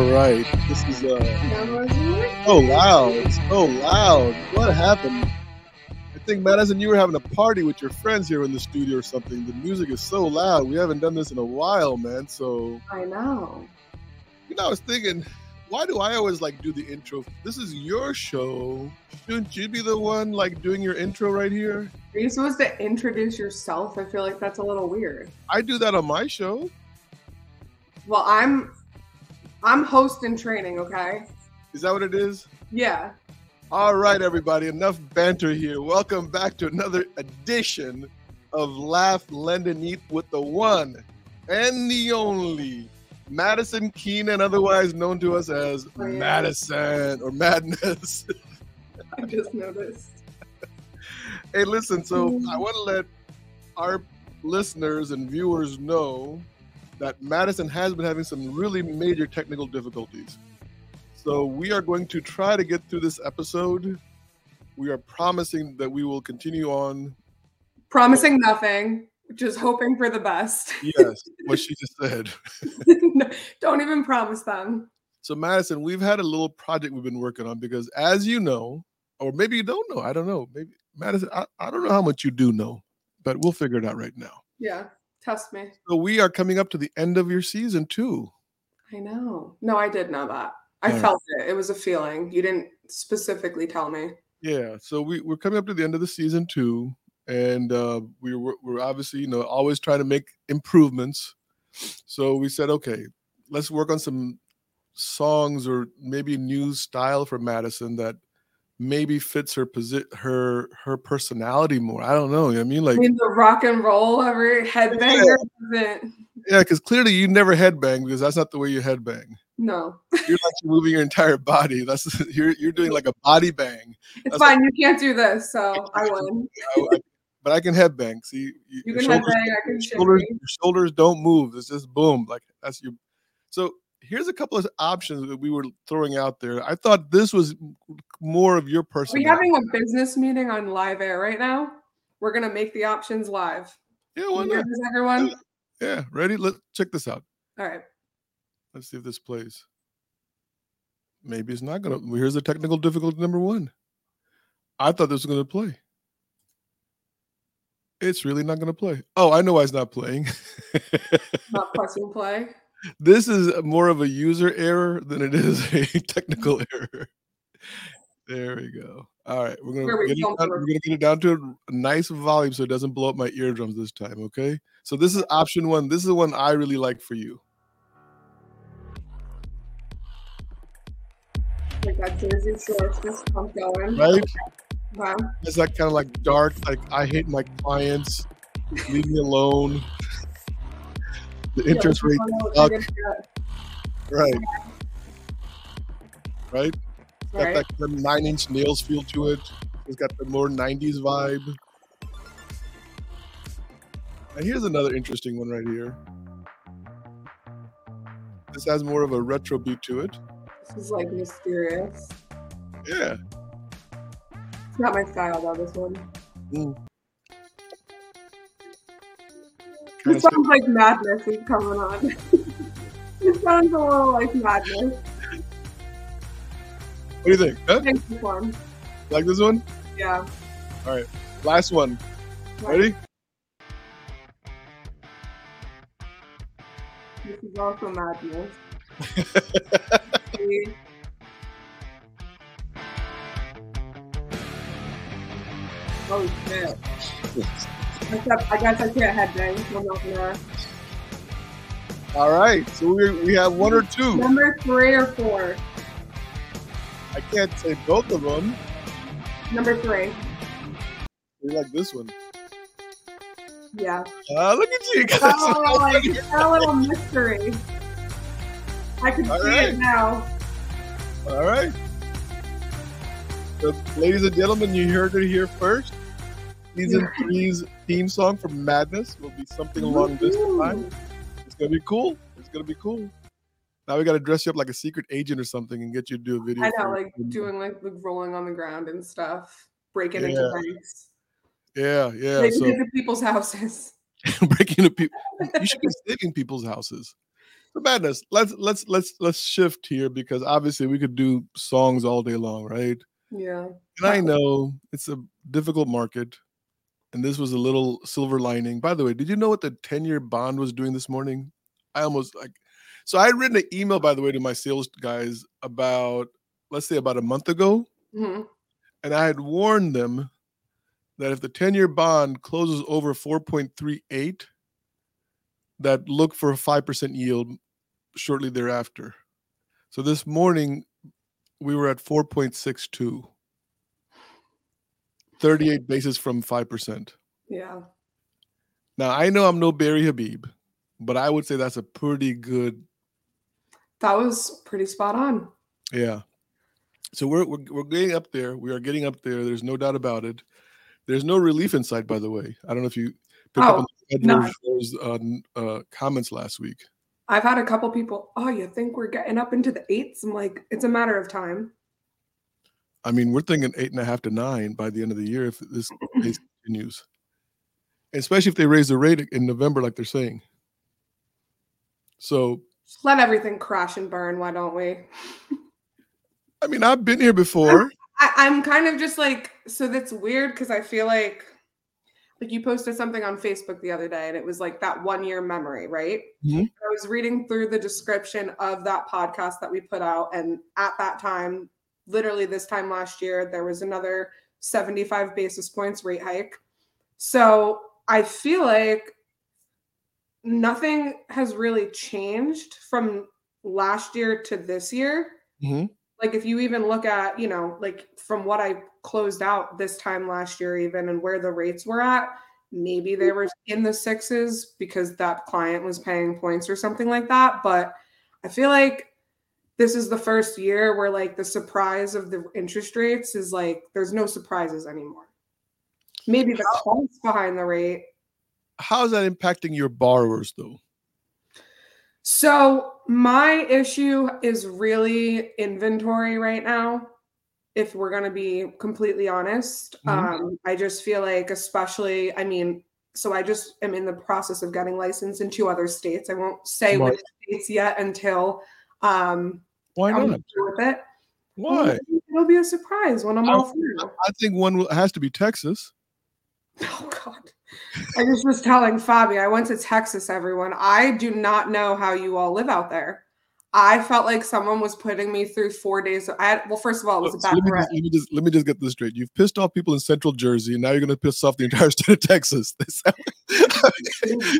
All right. This is uh so loud. So loud. What happened? I think Madison, you were having a party with your friends here in the studio or something. The music is so loud. We haven't done this in a while, man. So I know. you know, I was thinking, why do I always like do the intro? This is your show. Shouldn't you be the one like doing your intro right here? Are you supposed to introduce yourself? I feel like that's a little weird. I do that on my show. Well, I'm I'm host in training, okay? Is that what it is? Yeah. All right, everybody, enough banter here. Welcome back to another edition of Laugh, Lend, and Eat with the one and the only Madison Keenan, otherwise known to us as Oh, yeah. Madison or Madness. I just noticed. hey, listen, so Mm. I want to let our listeners and viewers know that Madison has been having some really major technical difficulties. So we are going to try to get through this episode. We are promising that we will continue on. Promising nothing, just hoping for the best. Yes, what she just said. No, Don't even promise them. So Madison, we've had a little project we've been working on because, as you know, or maybe you don't know, I don't know. Maybe Madison, I, I don't know how much you do know, but we'll figure it out right now. Yeah. Test me. So we are coming up to the end of your season too. I know. No, I did know that. I Yeah. felt it. It was a feeling. You didn't specifically tell me. Yeah, so we, we're coming up to the end of the season too. and uh, we we're, we're obviously you know always trying to make improvements. So we said, okay, let's work on some songs or maybe a new style for Madison that maybe fits her posi- her her personality more. I don't know. I mean, like I mean, the rock and roll, every headbanger yeah, because clearly you never headbang because that's not the way you headbang. No, You're like moving your entire body. That's you're you're doing like a body bang. it's That's fine. You can't do this, so I win. I- I- but I can headbang. See, You your can shoulders- headbang. I can shoulders, your shoulders don't move. It's just boom, like that's you. So here's a couple of options that we were throwing out there. I thought this was more of your personal. we personality. having a business meeting on live air right now? We're gonna make the options live. yeah, why not? this, everyone? Yeah, ready? Let's check this out. All right. Let's see if this plays. Maybe it's not gonna. Here's the technical difficulty number one. I thought this was gonna play. It's really not gonna play. Oh, I know why it's not playing. Not pressing play. This is more of a user error than it is a technical error. There we go. All right, we're gonna get it, down, we're gonna get it down to a nice volume so it doesn't blow up my eardrums this time. Okay. So this is option one. This is the one I really like for you. Like that Jersey Shore just pump going. Right? Wow. It's that kind of like dark, like I hate my clients, leave me alone. The interest rate, don't know what suck. right? Right? get, Got Right. nine inch nails feel to it. It's got the more 90s vibe. And here's another interesting one right here. This has more of a retro beat to it. This is like mysterious. Yeah. It's not my style though. This one. Mm. This sounds like madness is coming on. it sounds a little like madness. What do you think? Huh? Thanks this one. Like this one? Yeah. All right. Last one. Ready? This is also madness. Oh shit. Except I guess I can't headbang. so I'm not gonna. All right. So we, we have one or two. Number three or four? I can't say both of them. Number three. We like this one. Yeah. Ah, look at you. guys. Oh, like a little mystery. I can All see right. it now. All right. So, ladies and gentlemen, you heard it here first. Season three's theme song for Madness will be something along this line. It's gonna be cool. It's gonna be cool. Now we got to dress you up like a secret agent or something and get you to do a video. I know, like doing like, like rolling on the ground and stuff, breaking into Yeah. banks, Yeah, yeah. breaking So into people's houses. breaking into people. You should be saving people's houses. So madness. Let's let's let's let's shift here because obviously we could do songs all day long, right? Yeah. And I know it's a difficult market. And this was a little silver lining. By the way, did you know what the 10-year bond was doing this morning? I almost like so I had written an email, by the way, to my sales guys about let's say about a month ago. Mhm. And I had warned them that if the 10-year bond closes over 4.38, that look for a 5% yield shortly thereafter. So this morning we were at 4.62. 38 basis from 5%. Yeah. Now I know I'm no Barry Habib, but I would say that's a pretty good That was pretty spot on. yeah. So we're, we're we're getting up there. We are getting up there. There's no doubt about it. There's no relief in sight, by the way. I don't know if you picked up Oh, on no. Edward uh, uh, comments last week. I've had a couple people, oh, you think we're getting up into the eights? I'm like, it's a matter of time. I mean, we're thinking eight and a half to nine by the end of the year if this pace continues, especially if they raise the rate in November, like they're saying. So, let everything crash and burn. Why don't we? I mean, I've been here before. I, I'm kind of just like, so that's weird because I feel like, like you posted something on Facebook the other day and it was like that one year memory, right? Mhm. I was reading through the description of that podcast that we put out. And at that time, literally this time last year, there was another 75 basis points rate hike. So I feel like nothing has really changed from last year to this year Mhm. like if you even look at you know like from what i closed out this time last year even and where the rates were at maybe they were in the sixes because that client was paying points or something like that but i feel like this is the first year where like the surprise of the interest rates is like there's no surprises anymore maybe the cost behind the rate How is that impacting your borrowers, though? So my issue is really inventory right now. If we're going to be completely honest, Mhm. um, I just feel like, especially, I mean, so I just am in the process of getting licensed in two other states. I won't say Smart. which states yet until um, Why not? with it. Why? It'll be a surprise when I'm I- all through. I think one will- has to be Texas. Oh God. I just was telling Fobby, I went to Texas, everyone. I do not know how you all live out there. I felt like someone was putting me through four days. I had, well, first of all, it was a So let, me just, let me just let me just get this straight. You've pissed off people in Central Jersey, and now you're going to piss off the entire state of Texas.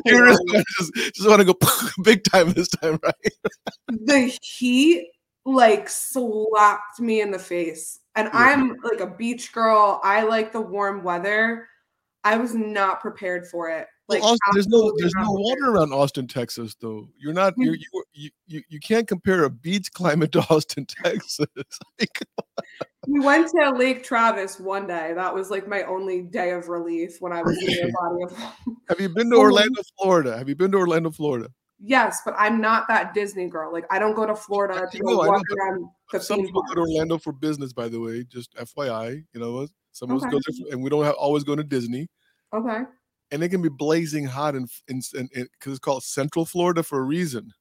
You just, just want to go big time this time, right? the heat like slapped me in the face. And Yeah. I'm like a beach girl. I like the warm weather. I was not prepared for it. Like Well, Austin, there's no there's no prepared. water around Austin, Texas, though. You're not Mm. you're, you you you can't compare a beach climate to Austin, Texas. Like, We went to Lake Travis one day. That was like my only day of relief when I was in the body of have you been to. Orlando, Florida? Have you been to Orlando, Florida? Yes, but I'm not that Disney girl. Like I don't go to Florida to I go know, I know, walk around the Some people go to. Orlando for business, by the way. Just FYI, you know, some of us go there, and we don't have, always go to Disney. Okay. and it can be blazing hot in in because it's called Central Florida for a reason.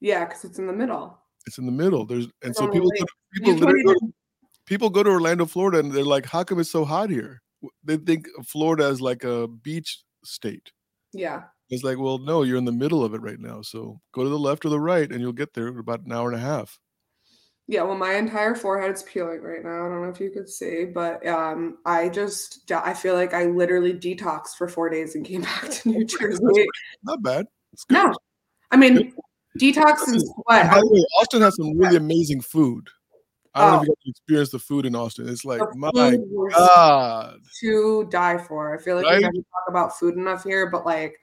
Yeah, because it's in the middle. It's in the middle. There's and It's so people go, people literally go, even- people go to Orlando, Florida, and they're like, "How come it's so hot here?" They think Florida is like a beach state. yeah. It's like, well, no, you're in the middle of it right now. So go to the left or the right, and you'll get there in about an hour and a half. Yeah, well, my entire forehead is peeling right now. I don't know if you could see, but um, I just I feel like I literally detoxed for four days and came back to New Jersey. Not bad. It's good. No, I mean detox and sweat. By the way, Austin has some really amazing food. I don't know if you got to experience the food in Austin. It's like, my God. to die for. I feel like Right? we never talk about food enough here, but like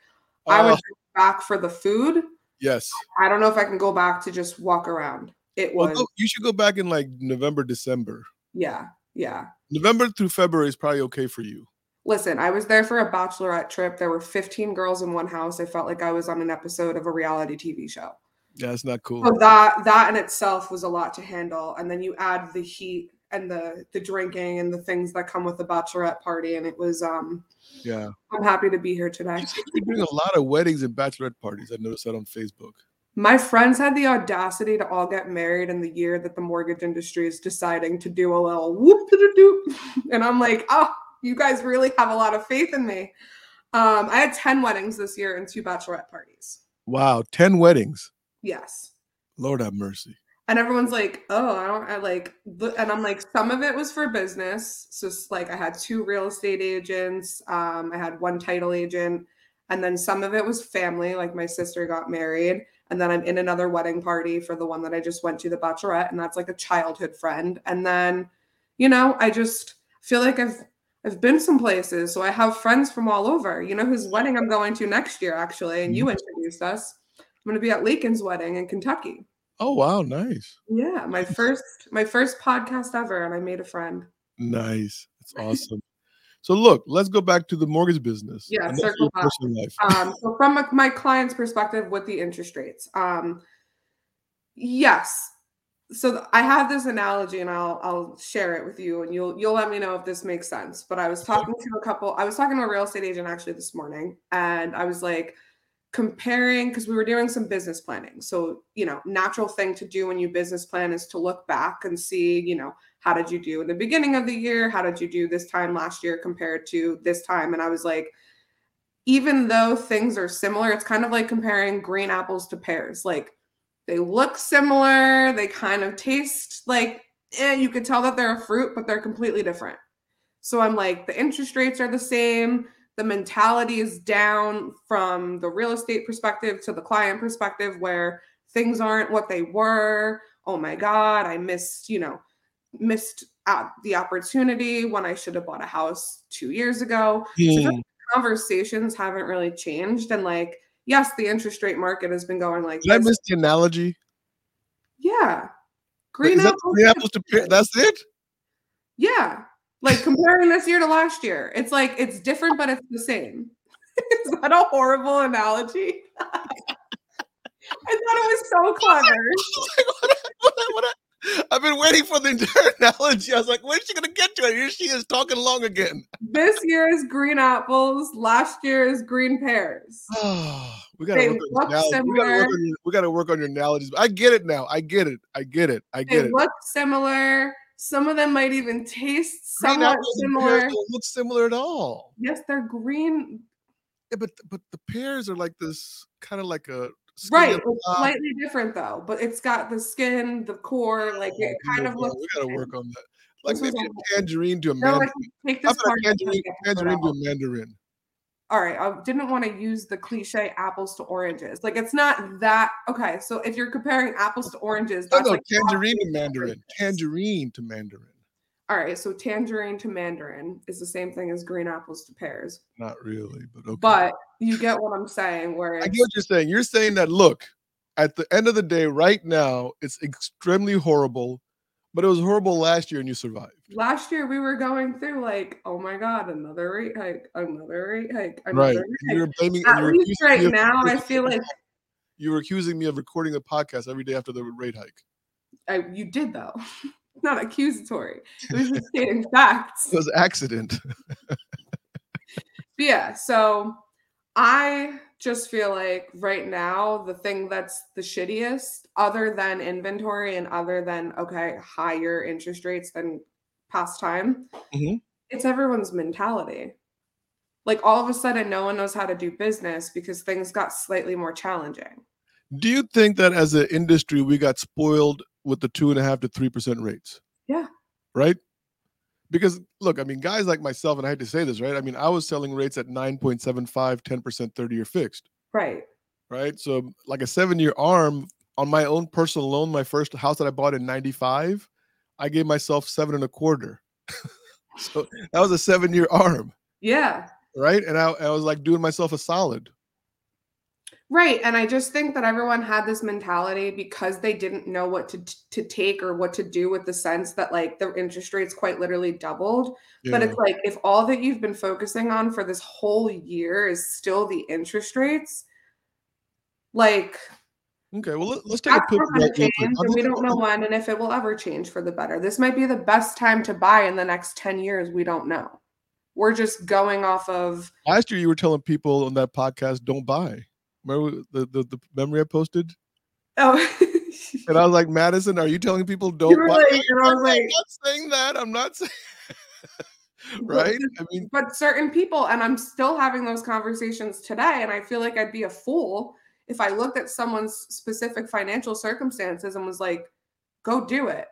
I would Uh, back for the food. yes. I don't know if I can go back to just walk around. It was go- you should go back in like November, December. yeah, yeah. November through February is probably okay for you. Listen, I was there for a bachelorette trip. There were 15 girls in one house. I felt like I was on an episode of a reality TV show. Yeah, it's not cool. So that that in itself was a lot to handle. And then you add the heat and the the drinking and the things that come with the bachelorette party. And it was um Yeah. I'm happy to be here today. You seem to be doing a lot of weddings and bachelorette parties. I noticed that on Facebook. My friends had the audacity to all get married in the year that the mortgage industry is deciding to do a little whoop doop. And I'm like, oh, you guys really have a lot of faith in me. Um, I had 10 weddings this year and two bachelorette parties. Wow, 10 weddings. Yes. Lord have mercy. And everyone's like, oh, I don't I like, and I'm like, some of it was for business. So it's like I had two real estate agents, um, I had one title agent, and then some of it was family, like my sister got married. And then I'm in another wedding party for the one that I just went to, the bachelorette, and that's like a childhood friend. And then, you know, I just feel like I've I've been some places, so I have friends from all over. You know whose wedding I'm going to next year, actually, and you mm-hmm. introduced us. I'm going to be at Lakin's wedding in Kentucky. Oh wow, nice. Yeah, my first my first podcast ever, and I made a friend. Nice, that's awesome. so look, let's go back to the mortgage business. Yeah, circle back. Um, so from my, my client's perspective, with the interest rates, um, yes. So I have this analogy, and I'll I'll share it with you, and you'll you'll let me know if this makes sense. But I was talking to a couple. I was talking to a real estate agent actually this morning, and I was like comparing because we were doing some business planning. So you know natural thing to do when you business plan is to look back and see you know how did you do in the beginning of the year? How did you do this time last year compared to this time? And i was like even though things are similar it's kind of like comparing green apples to pears. Like they look similar they kind of taste like eh, you could tell that they're a fruit but they're completely different. So i'm like the interest rates are the same the mentality is down from the real estate perspective to the client perspective where things aren't what they were. Oh my god i missed you know missed out the opportunity when i should have bought a house two years ago. Mm. so hmm. conversations haven't really changed. And like yes the interest rate market has been going like Did i miss the analogy? Yeah. Green apples, green apples to pear that's it? Yeah like comparing this year to last year. It's like it's different, but it's the same. Is that a horrible analogy? I thought it was so clever. I've been waiting for the entire analogy. I was like, when's she gonna get to it? Here she is talking long again. This year is green apples. Last year is green pears. we gotta, work on, we, gotta work on your, we gotta work on your analogies. I get it now. I get it. I get it. I get they it. Look similar. Some of them might even taste somewhat similar. Don't look similar at all. Yes, they're green. Yeah, but but the pears are like this kind of like a right, slightly different though. But it's got the skin, the core, oh, like it oh, kind of looks. We got to work on that. Like maybe a tangerine to a mandarin. Like, take this tangerine, tangerine to a mandarin all right, I didn't want to use the cliche apples to oranges. Like it's not that okay. So if you're comparing apples to oranges, that's no, no, like tangerine to mandarin. Tangerine to mandarin. All right, so tangerine to mandarin is the same thing as green apples to pears. Not really, but okay. But you get what I'm saying. Where I get what you're saying. You're saying that look, at the end of the day, right now, it's extremely horrible but it was horrible last year and you survived. Last year we were going through like, oh my god, another rate hike, another rate hike, another right. rate hike. You're blaming At least right now, I feel like you were accusing me of recording a podcast every day after the rate hike. I, you did though. Not accusatory. It was just stating facts. It was accident. yeah, so I just feel like right now the thing that's the shittiest other than inventory and other than okay higher interest rates than past time mm-hmm. it's everyone's mentality. Like all of a sudden no one knows how to do business because things got slightly more challenging. Do you think that as an industry we got spoiled with the two and a half to three percent rates? Yeah. Right because look, I mean, guys like myself, and I had to say this, right? I mean, I was selling rates at 9.75, 10%, 30 year fixed. Right. Right. So, like a seven year arm on my own personal loan, my first house that I bought in 95, I gave myself seven and a quarter. so that was a seven year arm. Yeah. Right. And I, I was like doing myself a solid. Right. And I just think that everyone had this mentality because they didn't know what to to take or what to do with the sense that like the interest rates quite literally doubled. Yeah. But it's like if all that you've been focusing on for this whole year is still the interest rates, like Okay, well let's take a quick change, and we don't know when and if it will ever change for the better. This might be the best time to buy in the next 10 years. We don't know. We're just going off of last year you were telling people on that podcast don't buy. Remember the, the, the memory I posted? Oh, And I was like, Madison, are you telling people don't were buy? like- was I'm like- not saying that. I'm not saying. Right? I mean, but certain people, and I'm still having those conversations today, and I feel like I'd be a fool if I looked at someone's specific financial circumstances and was like, "Go do it."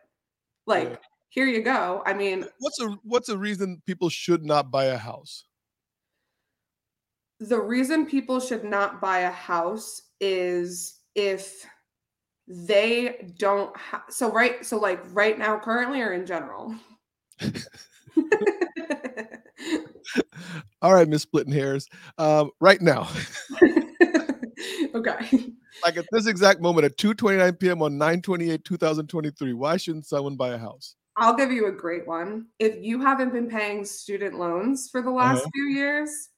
Like, Yeah. here you go. I mean, what's a what's a reason people should not buy a house? The reason people should not buy a house is if they don't ha- so right so like right now currently or in general All right, Miss Splitting Hairs. Um, right now, okay like at this exact moment at 2:29 p.m. on 9/28 2023, why shouldn't someone buy a house? i'll give you a great one if you haven't been paying student loans for the last Uh-huh. few years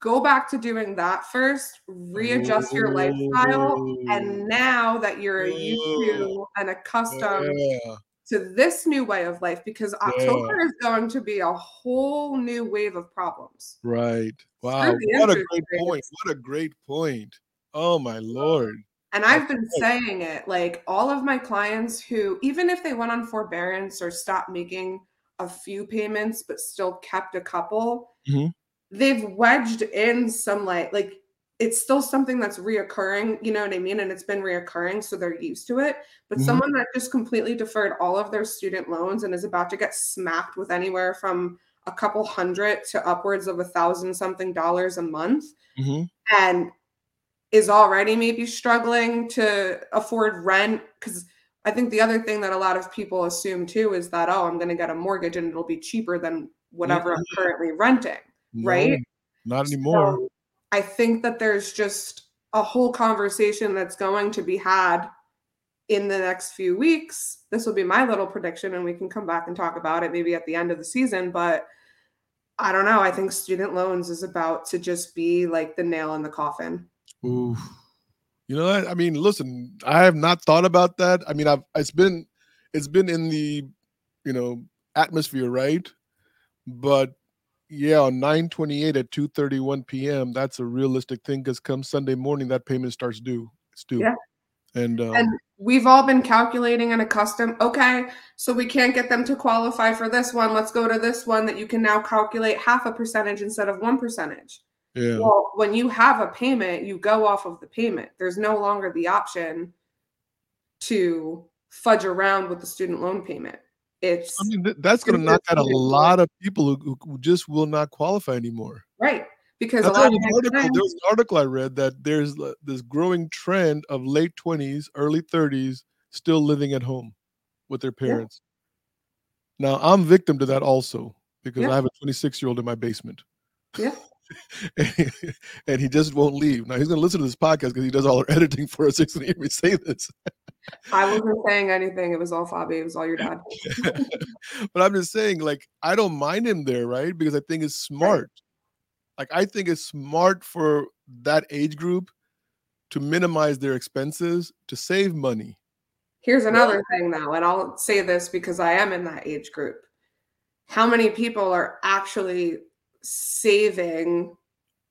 go back to doing that first readjust your lifestyle and now that you're used to and accustomed yeah, to this new way of life because October is going to be a whole new wave of problems. right. Wow, what a great rates. point. What a great point. Oh my lord. And I've been saying it like all of my clients who, even if they went on forbearance or stopped making a few payments but still kept a couple, Mhm. They've wedged in some like, like, it's still something that's reoccurring, you know what I mean? And it's been reoccurring, so they're used to it. But Mhm. someone that just completely deferred all of their student loans and is about to get smacked with anywhere from a couple hundred to upwards of a thousand something dollars a month Mhm. and is already maybe struggling to afford rent because I think the other thing that a lot of people assume too is that oh I'm going to get a mortgage and it'll be cheaper than whatever I'm currently renting. Right? Not anymore. So I think that there's just a whole conversation that's going to be had in the next few weeks. This will be my little prediction, and we can come back and talk about it maybe at the end of the season. But I don't know. I think student loans is about to just be like the nail in the coffin. Ooh. You know what? I mean, listen, I have not thought about that. I mean, I've it's been it's been in the you know atmosphere, right? But yeah, on 928 at 2:31 p.m., that's a realistic thing because come Sunday morning, that payment starts due. It's due. Yeah. And, um, And we've all been calculating and accustomed. Okay, so we can't get them to qualify for this one. Let's go to this one that you can now calculate half a percentage instead of one percentage. yeah. Well, when you have a payment, you go off of the payment. There's no longer the option to fudge around with the student loan payment. It's I mean, that's going to knock out a lot of people who, who- just will not qualify anymore. right because a lot of an article, times- there was an article I read that there's this growing trend of late 20s, early 30s still living at home with their Yeah. parents. Now, I'm victim to that also because Yeah. I have a 26 year old in my basement. Yeah. and he just won't leave. Now, he's going to listen to this podcast because he does all our editing for us. He's going to hear me say this. I wasn't saying anything. It was all Fobby. It was all your dad. but I'm just saying, like, I don't mind him there, right? Because I think it's smart. Like, I think it's smart for that age group to minimize their expenses to save money. Here's another thing, though, and I'll say this because I am in that age group. How many people are actually saving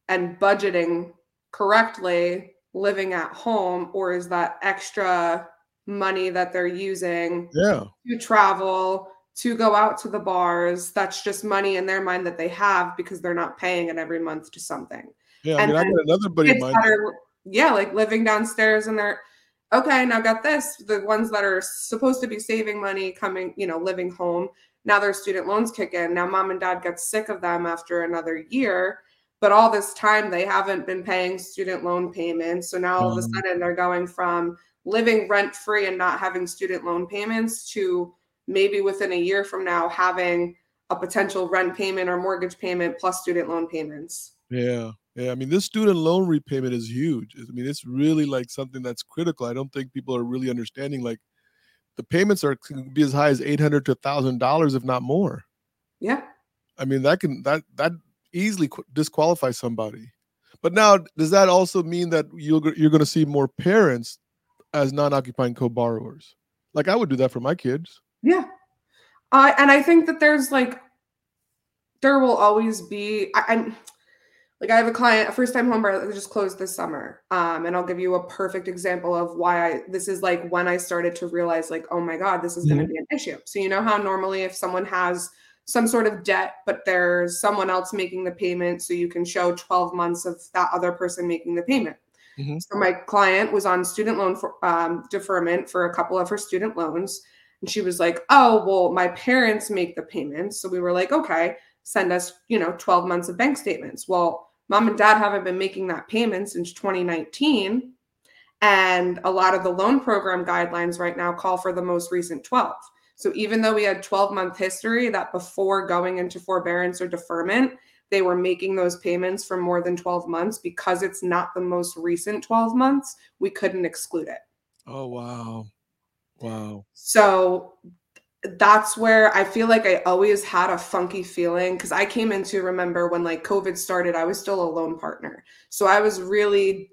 and budgeting correctly living at home, or is that extra money that they're using Yeah. to travel, to go out to the bars? That's just money in their mind that they have because they're not paying it every month to something. Yeah. I mean, I got another buddy of mine. are yeah like living downstairs and they're okay now got this the ones that are supposed to be saving money coming you know living home now their student loans kick in now mom and dad get sick of them after another year but all this time they haven't been paying student loan payments so now all of a Mhm. sudden they're going from living rent free and not having student loan payments to maybe within a year from now having a potential rent payment or mortgage payment plus student loan payments Yeah. Yeah. I mean, this student loan repayment is huge. I mean, it's really like something that's critical. I don't think people are really understanding like the payments are can be as high as 800 to $1,000, if not more. yeah I mean, that can that that easily qu- disqualify somebody. But now, does that also mean that you're you're going to see more parents as non-occupying co-borrowers? Like I would do that for my kids. Yeah. Uh, and I think that there's like, there will always be, I, I'm, like I have a client, a first time home buyer that just closed this summer. Um, and I'll give you a perfect example of why I this is like when I started to realize, like, oh my God, this is mm-hmm. going to be an issue. So, you know how normally if someone has some sort of debt, but there's someone else making the payment, so you can show 12 months of that other person making the payment. Mm-hmm. So, my client was on student loan for, um, deferment for a couple of her student loans. And she was like, oh, well, my parents make the payments. So, we were like, okay, send us, you know, 12 months of bank statements. Well, mom and dad haven't been making that payment since 2019 and a lot of the loan program guidelines right now call for the most recent 12 so even though we had 12 month history that before going into forbearance or deferment they were making those payments for more than 12 months because it's not the most recent 12 months we couldn't exclude it. Oh wow. Wow. So that's where I feel like I always had a funky feeling because I came into remember when like COVID started, I was still a loan partner. So I was really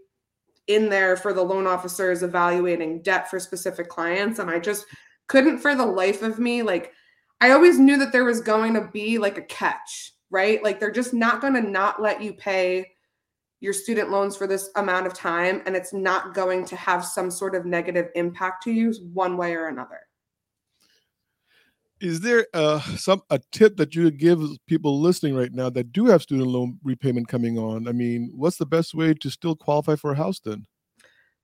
in there for the loan officers evaluating debt for specific clients. And I just couldn't for the life of me, like, I always knew that there was going to be like a catch, right? Like, they're just not going to not let you pay your student loans for this amount of time. And it's not going to have some sort of negative impact to you one way or another. Is there uh, some a tip that you would give people listening right now that do have student loan repayment coming on? I mean, what's the best way to still qualify for a house then?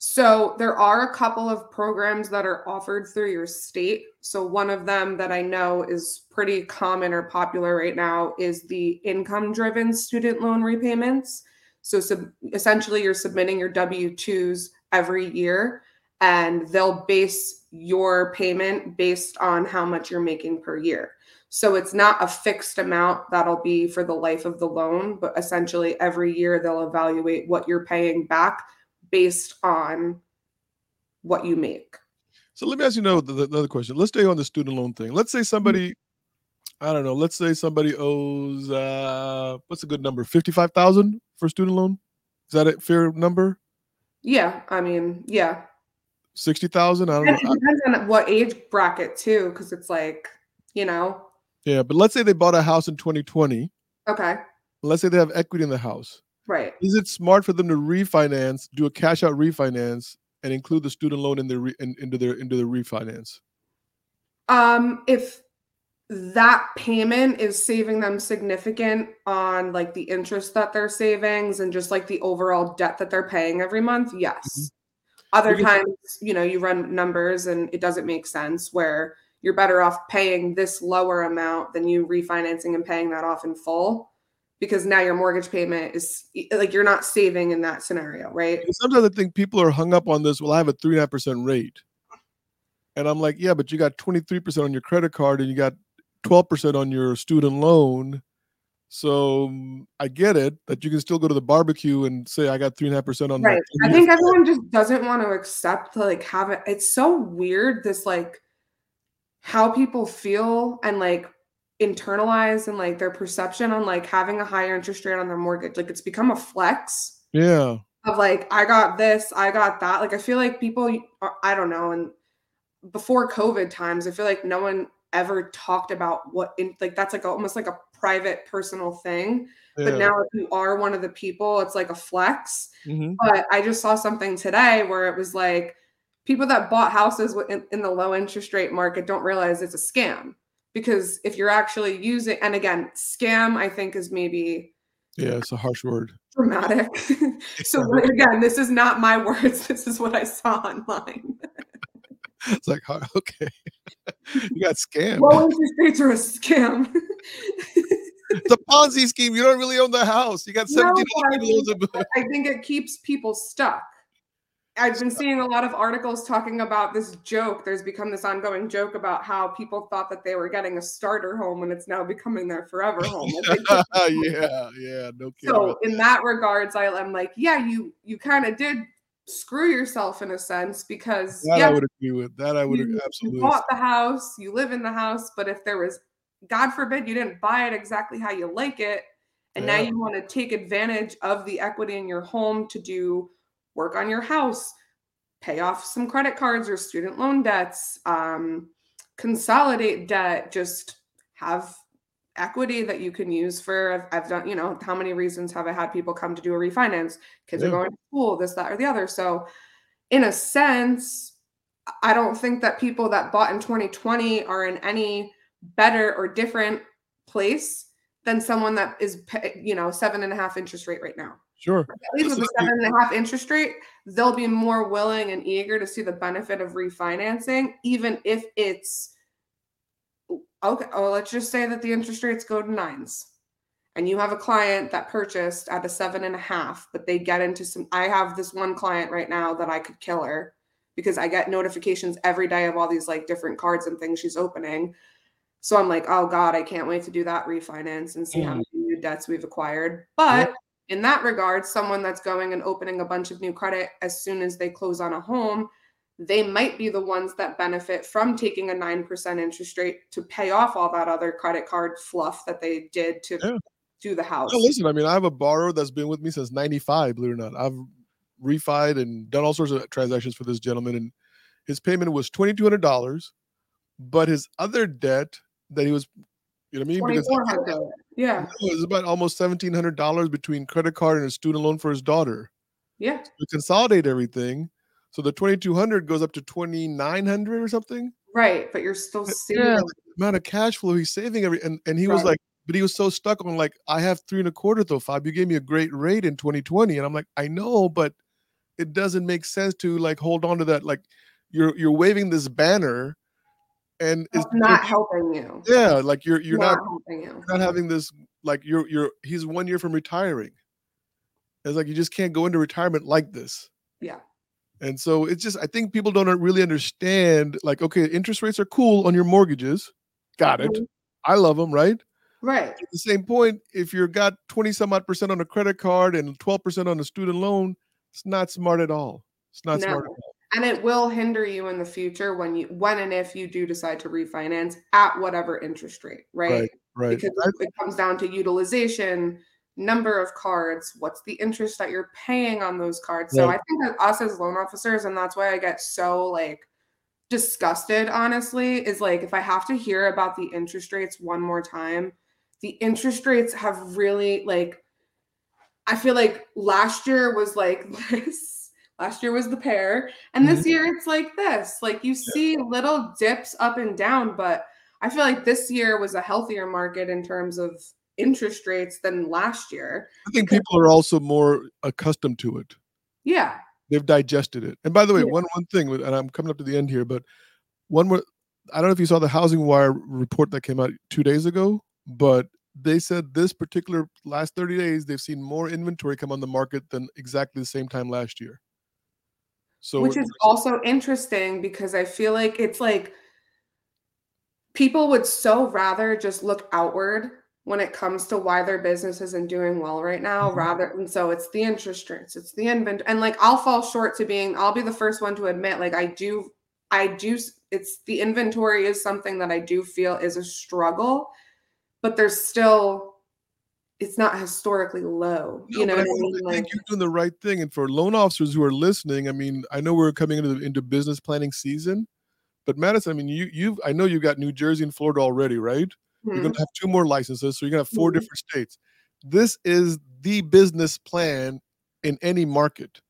So there are a couple of programs that are offered through your state. So one of them that I know is pretty common or popular right now is the income driven student loan repayments. So sub- essentially you're submitting your W2s every year and they'll base your payment based on how much you're making per year. So it's not a fixed amount that'll be for the life of the loan, but essentially every year they'll evaluate what you're paying back based on what you make. So let me ask you know the, the other question. Let's stay on the student loan thing. Let's say somebody. I don't know, let's say somebody owes uh what's a good number? 55,000 for student loan? Is that a fair number? Yeah, I mean, yeah sixty thousand. I don't it know. Depends on what age bracket too, because it's like you know. Yeah, but let's say they bought a house in 2020. Okay. Let's say they have equity in the house. Right. Is it smart for them to refinance, do a cash out refinance, and include the student loan in their re, in, into their into the refinance? Um, if that payment is saving them significant on like the interest that they're savings and just like the overall debt that they're paying every month, yes. Mm-hmm. Other times, you know, you run numbers and it doesn't make sense where you're better off paying this lower amount than you refinancing and paying that off in full because now your mortgage payment is like you're not saving in that scenario, right? Sometimes I think people are hung up on this. Well, I have a three and a half percent rate. And I'm like, yeah, but you got 23% on your credit card and you got 12% on your student loan. So mm, I get it that you can still go to the barbecue and say I got three and a half percent on right. I think everyone just doesn't want to accept like have it. It's so weird this like how people feel and like internalize and like their perception on like having a higher interest rate on their mortgage. Like it's become a flex. Yeah. Of like I got this, I got that. Like I feel like people I don't know and before COVID times, I feel like no one ever talked about what in like that's like a, almost like a private personal thing yeah. but now if you are one of the people it's like a flex mm-hmm. but i just saw something today where it was like people that bought houses in, in the low interest rate market don't realize it's a scam because if you're actually using and again scam i think is maybe yeah it's a harsh word dramatic so again this is not my words this is what i saw online it's like, okay, you got scammed. Low interest rates are a scam. It's a Ponzi scheme. You don't really own the house. You got seventeen. No, I, think, I think it keeps people stuck. I've been seeing a lot of articles talking about this joke. There's become this ongoing joke about how people thought that they were getting a starter home and it's now becoming their forever home. yeah, yeah, no kidding. So in that regards, I, I'm like, yeah, you you kind of did screw yourself in a sense because that yeah, I would agree with that. I would you, absolutely you bought the house, you live in the house, but if there was, God forbid, you didn't buy it exactly how you like it, and yeah. now you want to take advantage of the equity in your home to do work on your house, pay off some credit cards or student loan debts, um, consolidate debt, just have equity that you can use for I've, I've, done you know how many reasons have i had people come to do a refinance kids yeah. are going to school this that or the other so in a sense i don't think that people that bought in 2020 are in any better or different place than someone that is you know seven and a half interest rate right now sure at least with the seven and a half interest rate they'll be more willing and eager to see the benefit of refinancing even if it's okay, oh, let's just say that the interest rates go to nines and you have a client that purchased at a seven and a half, but they get into some. I have this one client right now that I could kill her because I get notifications every day of all these like different cards and things she's opening. So I'm like, oh God, I can't wait to do that refinance and see mm. how many new debts we've acquired. But in that regard, someone that's going and opening a bunch of new credit as soon as they close on a home they might be the ones that benefit from taking a 9% interest rate to pay off all that other credit card fluff that they did to yeah. do the house. No, listen, I mean, I have a borrower that's been with me since 95, believe it or not. I've refied and done all sorts of transactions for this gentleman, and his payment was $2,200, but his other debt that he was, you know what I mean? Because yeah. It was about almost $1,700 between credit card and a student loan for his daughter. Yeah. To consolidate everything so the 2200 goes up to 2900 or something. Right, but you're still saving yeah, amount of cash flow he's saving every and, and he right. was like, but he was so stuck on like, I have three and a quarter though, Fab. You gave me a great rate in 2020. And I'm like, I know, but it doesn't make sense to like hold on to that. Like you're you're waving this banner and it's not helping you. Yeah, like you're you're not, not helping you. You're not having this like you're you're he's one year from retiring. It's like you just can't go into retirement like this. Yeah. And so it's just, I think people don't really understand like, okay, interest rates are cool on your mortgages. Got it. Mm-hmm. I love them, right? Right. At the same point, if you've got 20 some odd percent on a credit card and 12% on a student loan, it's not smart at all. It's not no. smart at all. And it will hinder you in the future when you when and if you do decide to refinance at whatever interest rate, right? Right. right. Because it comes down to utilization, number of cards, what's the interest that you're paying on those cards. So I think that us as loan officers, and that's why I get so like disgusted, honestly, is like if I have to hear about the interest rates one more time, the interest rates have really like I feel like last year was like this. Last year was the pair, and this mm-hmm. year it's like this. Like you see little dips up and down, but I feel like this year was a healthier market in terms of interest rates than last year. I think people are also more accustomed to it. Yeah. They've digested it. And by the way, yeah. one one thing, and I'm coming up to the end here, but one more I don't know if you saw the Housing Wire report that came out two days ago, but they said this particular last 30 days they've seen more inventory come on the market than exactly the same time last year. So which is also interesting because I feel like it's like people would so rather just look outward when it comes to why their business isn't doing well right now mm-hmm. rather and so it's the interest rates it's the inventory and like i'll fall short to being i'll be the first one to admit like i do i do it's the inventory is something that i do feel is a struggle but there's still it's not historically low no, you know I, I, mean? Think you're doing the right thing and for loan officers who are listening i mean i know we're coming into into business planning season but madison i mean you you've i know you've got new jersey and florida already right Mm-hmm. You're going to have two more licenses, so you're going to have 4 mm-hmm. different states. This is the business plan in any market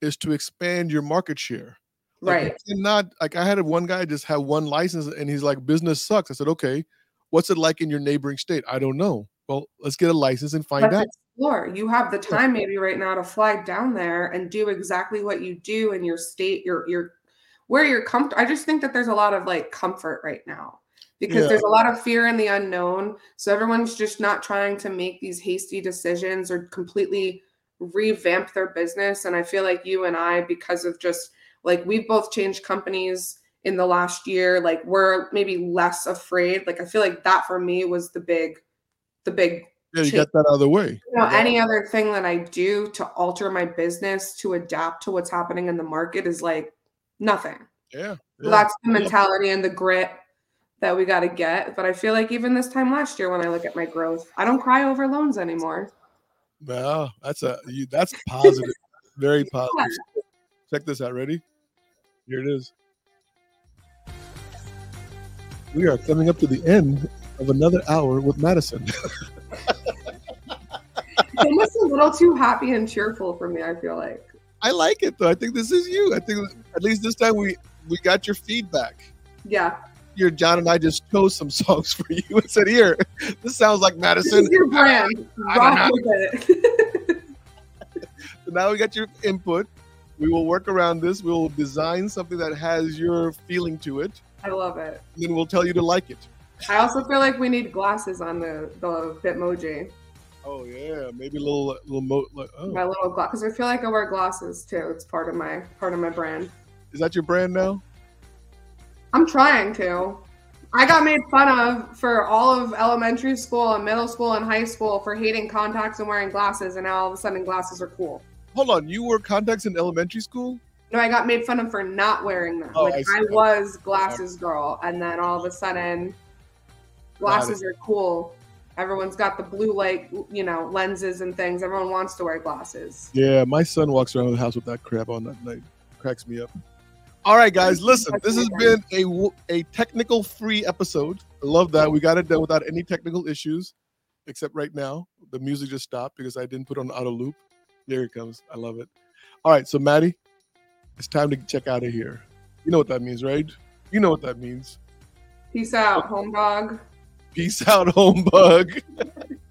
is to expand your market share. Like right. Not like I had one guy just have one license and he's like, business sucks. I said, okay, what's it like in your neighboring state? I don't know. Well, let's get a license and find let's out. Explore. You have the time maybe right now to fly down there and do exactly what you do in your state, your your where you're comfortable. I just think that there's a lot of like comfort right now because yeah. there's a lot of fear in the unknown. So everyone's just not trying to make these hasty decisions or completely revamp their business. And I feel like you and I, because of just like we've both changed companies in the last year, like we're maybe less afraid. Like I feel like that for me was the big, the big. Yeah, you change. that out of the way. You know, any other thing that I do to alter my business to adapt to what's happening in the market is like nothing. Yeah. yeah. that's the mentality yeah. and the grit that we got to get. But I feel like even this time last year, when I look at my growth, I don't cry over loans anymore. Well, that's a you, that's positive, very positive. Yeah. Check this out. Ready? Here it is. We are coming up to the end of another hour with Madison. almost a little too happy and cheerful for me. I feel like. I like it though. I think this is you. I think at least this time we we got your feedback. Yeah. Here, John and I just chose some songs for you and said, "Here, this sounds like Madison." This is your brand. I Rock with it. So now we got your input. We will work around this. We will design something that has your feeling to it, I love it. and then we'll tell you to like it. I also feel like we need glasses on the the Bitmoji. Oh yeah, maybe a little little mo- like, oh. My little glass, because I feel like I wear glasses too. It's part of my part of my brand. Is that your brand now? I'm trying to. I got made fun of for all of elementary school and middle school and high school for hating contacts and wearing glasses, and now all of a sudden glasses are cool. Hold on, you wore contacts in elementary school? No, I got made fun of for not wearing them. Oh, like I I, was glasses girl, and then all of a sudden, glasses are cool. Everyone's got the blue light, you know, lenses and things. Everyone wants to wear glasses. Yeah, my son walks around the house with that crap on that night. Cracks me up. All right, guys, listen. This has been a a technical free episode. I love that we got it done without any technical issues, except right now the music just stopped because I didn't put on auto loop. There it comes. I love it. All right, so Maddie, it's time to check out of here. You know what that means, right? You know what that means. Peace out, home dog. Peace out, home bug.